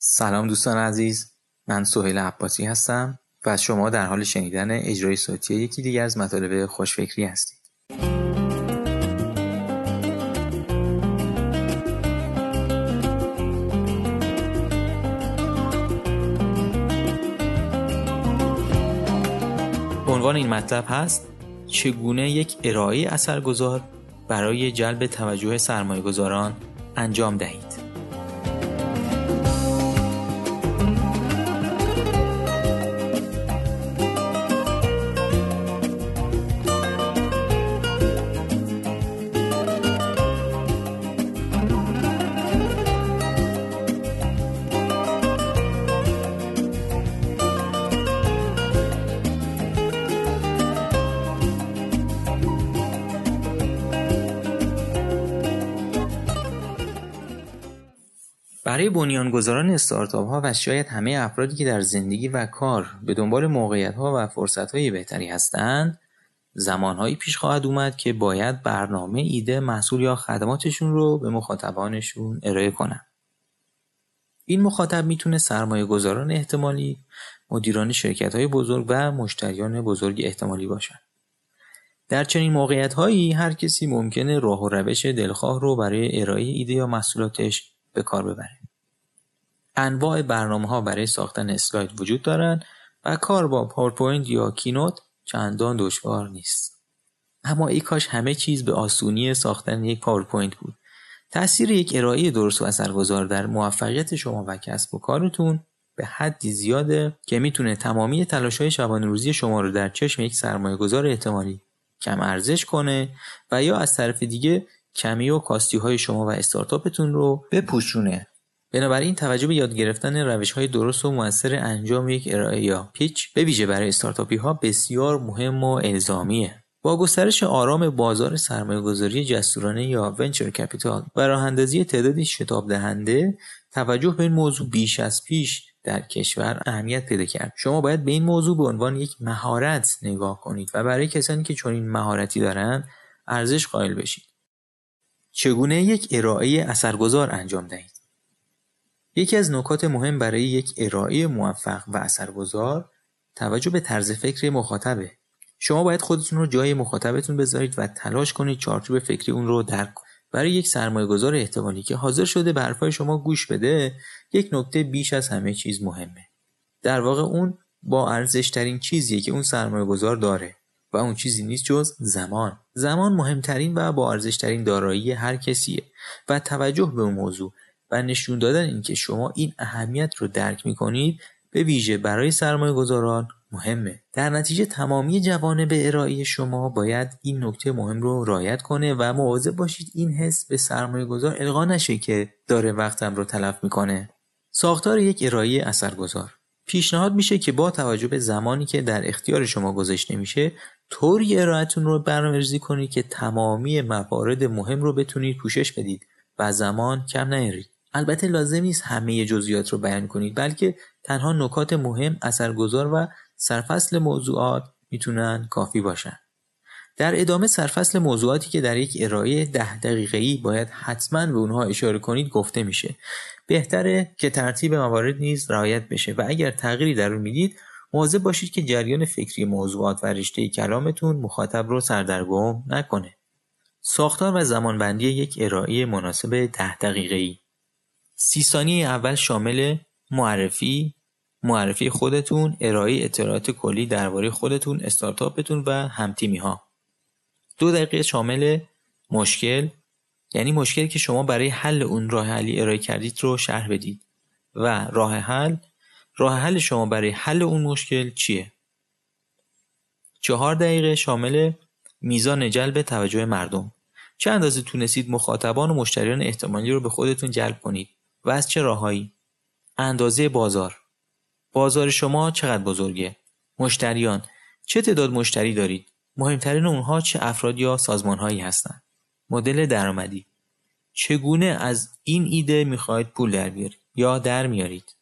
سلام دوستان عزیز. من سهیل عباسی هستم و شما در حال شنیدن اجرای صوتی یکی دیگر از مطالب خوشفکری هستید. عنوان این مطلب هست چگونه یک ارائه اثرگذار برای جلب توجه سرمایه گذاران انجام دهید؟ برای بنیانگذاران استارتاپ ها و شاید همه افرادی که در زندگی و کار به دنبال موقعیت ها و فرصت های بهتری هستند زمانهایی پیش خواهد اومد که باید برنامه ایده محصول یا خدماتشون رو به مخاطبانشون ارائه کنن. این مخاطب می‌تونه سرمایه گذاران احتمالی مدیران شرکت های بزرگ و مشتریان بزرگ احتمالی باشن. در چنین موقعیت هایی هر کسی ممکنه راه و روش دلخواه رو برای ارائه ایده یا محصولاتش به کار ببره. انواع ها برای ساختن اسلاید وجود دارند و کار با پاورپوینت یا کینوت چندان دشوار نیست. اما ای کاش همه چیز به آسونی ساختن یک پاورپوینت بود. تاثیر یک ارائه درست و اثرگذار در موفقیت شما و کسب و کارتون به حدی زیاده که می‌تونه تمامی تلاش های شبانه روزی شما رو در چشم یک سرمایه گذار احتمالی کم ارزش کنه و یا از طرف دیگه کمی و کاستی های شما و استارتاپتون رو بپوشونه بنابراین توجه به یاد گرفتن روش های درست و موثر انجام یک ارائه یا پیچ به ویژه برای استارتاپی ها بسیار مهم و الزامیه. با گسترش آرام بازار سرمایه گذاری جسورانه یا ونچر کپیتال و راه اندازی تعدادی شتاب دهنده توجه به این موضوع بیش از پیش در کشور اهمیت پیدا کرد. شما باید به این موضوع به عنوان یک مهارت نگاه کنید و برای کسانی که چنین مهارتی دارند ارزش قائل بشید. چگونه یک ارائه اثرگذار انجام دهید؟ یکی از نکات مهم برای یک ارائه موفق و اثرگذار توجه به طرز فکر مخاطبه. شما باید خودتون رو جای مخاطبتون بذارید و تلاش کنید چارچوب فکری اون رو درک کنید. برای یک سرمایه گذار احتمالی که حاضر شده به حرفای شما گوش بده یک نکته بیش از همه چیز مهمه. در واقع اون با ارزش ترین چیزیه که اون سرمایه گذار داره و اون چیزی نیست جز زمان. زمان مهمترین و با ارزش ترین دارایی هر کسیه و توجه به اون موضوع و نشون دادن اینکه شما این اهمیت رو درک می‌کنید به ویژه برای سرمایه گذاران مهمه. در نتیجه تمامی جوانب ارائه شما باید این نکته مهم رو رایت کنه و مواظب باشید این حس به سرمایه گذار القا نشه که داره وقتم رو تلف می‌کنه. ساختار یک ارائه اثرگذار. پیشنهاد میشه که با توجه به زمانی که در اختیار شما گذاشته میشه طوری ارائهتون رو برنامه‌ریزی کنید که تمامی موارد مهم رو بتونید پوشش بدید و زمان کم نیارید. البته لازم نیست همه جزئیات رو بیان کنید بلکه تنها نکات مهم اثرگذار و سرفصل موضوعات می‌تونن کافی باشن. در ادامه سرفصل موضوعاتی که در یک ارائه ده دقیقه‌ای باید حتما به اونها اشاره کنید گفته میشه. بهتره که ترتیب موارد نیز رعایت بشه و اگر تغییری در اون می‌دید مواظب باشید که جریان فکری موضوعات و رشته کلامتون مخاطب رو سردرگم نکنه. ساختار و زمانبندی یک ارائه مناسب ده دقیقه‌ای. سی ثانیه اول شامل معرفی معرفی خودتون ارائه اطلاعات کلی درباره خودتون استارتاپتون و همتیمی ها دو دقیقه شامل مشکل یعنی مشکلی که شما برای حل اون راه حلی ارائه کردید رو شرح بدید. و راه حل راه حل شما برای حل اون مشکل چیه؟ چهار دقیقه شامل میزان جلب توجه مردم. چه اندازه تونستید مخاطبان و مشتریان احتمالی رو به خودتون جلب کنید؟ و از چه راههایی؟ اندازه بازار بازار شما چقدر بزرگه؟ مشتریان چه تعداد مشتری دارید؟ مهمترین اونها چه افراد یا سازمانهایی هستند؟ مدل درآمدی چگونه از این ایده می‌خواهید پول در بیارید یا در میارید؟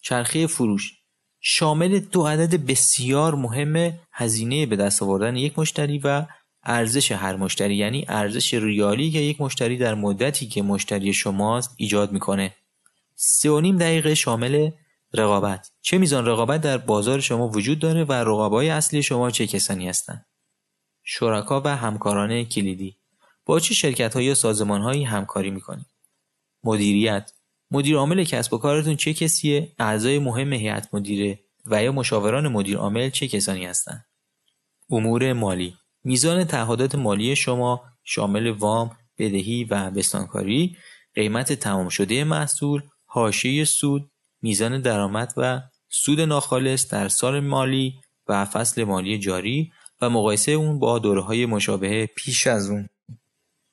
چرخه فروش شامل دو عدد بسیار مهم هزینه به دست آوردن یک مشتری و ارزش هر مشتری یعنی ارزش ریالی که یک مشتری در مدتی که مشتری شماست ایجاد می‌کنه سه و نیم دقیقه شامل رقابت. چه میزان رقابت در بازار شما وجود داره و رقبای اصلی شما چه کسانی هستند؟ شرکا و همکاران کلیدی. با چه شرکت های یا سازمان هایی همکاری می‌کنید؟ مدیریت. مدیر عامل کسب و کارتون چه کسیه؟ اعضای مهم هیئت مدیره و یا مشاوران مدیر عامل چه کسانی هستند؟ امور مالی. میزان تعهدات مالی شما شامل وام بدهی و بستانکاری قیمت تمام شده محصول حاشیه سود میزان درآمد و سود ناخالص در سال مالی و فصل مالی جاری و مقایسه اون با دوره های مشابه پیش از اون.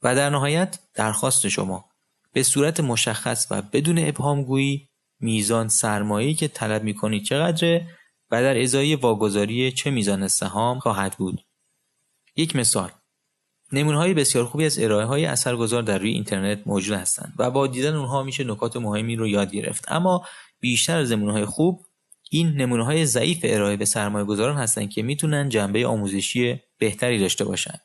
و در نهایت درخواست شما. به صورت مشخص و بدون ابهام گویی میزان سرمایه‌ای که طلب می‌کنید چقدره و در ازای واگذاری چه میزان سهام خواهد بود. یک مثال. نمونه های بسیار خوبی از ارائه های اثرگذار در روی اینترنت موجود هستند و با دیدن اونها میشه نکات مهمی رو یاد گرفت. اما بیشتر از نمونه های خوب این نمونه های ضعیف ارائه به سرمایه گذاران هستند که می‌تونن جنبه آموزشی بهتری داشته باشند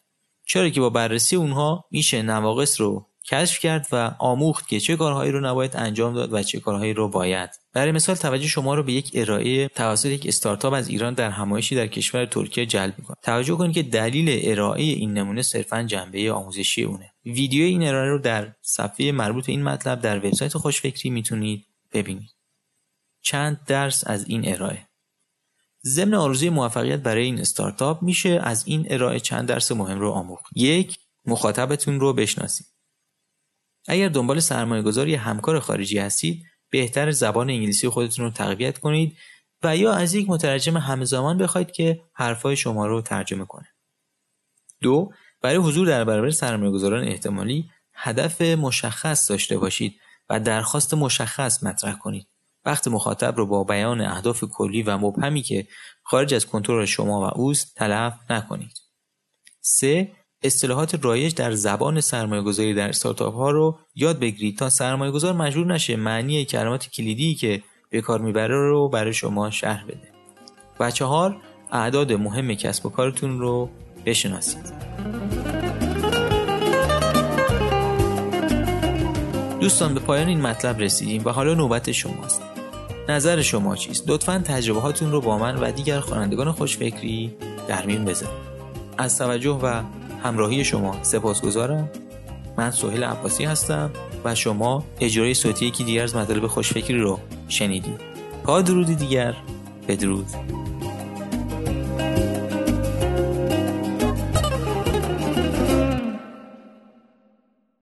چرا که با بررسی اونها میشه نواقص رو کشف کرد و آموخت که چه کارهایی رو نباید انجام داد و چه کارهایی رو باید. برای مثال توجه شما رو به یک ارائه توسط یک استارتاپ از ایران در همایشی در کشور ترکیه جلب می‌کنه توجه کنید که دلیل ارائه این نمونه صرفا جنبه آموزشی اونه. ویدیو این ارائه رو در صفحه مربوط به این مطلب در وبسایت خوشفکری می‌تونید ببینید. چند درس از این ارائه. ضمن آرزوی موفقیت برای این استارتاپ میشه از این ارائه چند درس مهم رو آموخت. یک مخاطبتون رو بشناسید. اگر دنبال سرمایه گذاری همکار خارجی هستید بهتر زبان انگلیسی خودتون رو تقویت کنید و یا از یک مترجم همزمان بخواید که حرفای شما رو ترجمه کنه. دو برای حضور در برابر سرمایه گذاران احتمالی هدف مشخص داشته باشید و درخواست مشخص مطرح کنید. وقت مخاطب رو با بیان اهداف کلی و مبهمی که خارج از کنترل شما و اوست تلف نکنید. 3. اصطلاحات رایج در زبان سرمایه گذاری در استارتاپ ها رو یاد بگیرید تا سرمایه گذار مجبور نشه معنی کلمات کلیدی که به کار می‌بره رو برای شما شرح بده. و چهار اعداد مهم کسب و کارتون رو بشناسید. دوستان به پایان این مطلب رسیدیم و حالا نوبت شماست. نظر شما چیست؟ لطفا تجربه هاتون رو با من و دیگر خوانندگان خوشفکری در میون بذارید. از توجه و همراهی شما. سپاسگزارم. من سهیل عباسی هستم و شما اجرای صوتی یکی دیگر از مطالب خوشفکری رو شنیدید. تا درودی دیگر بدرود.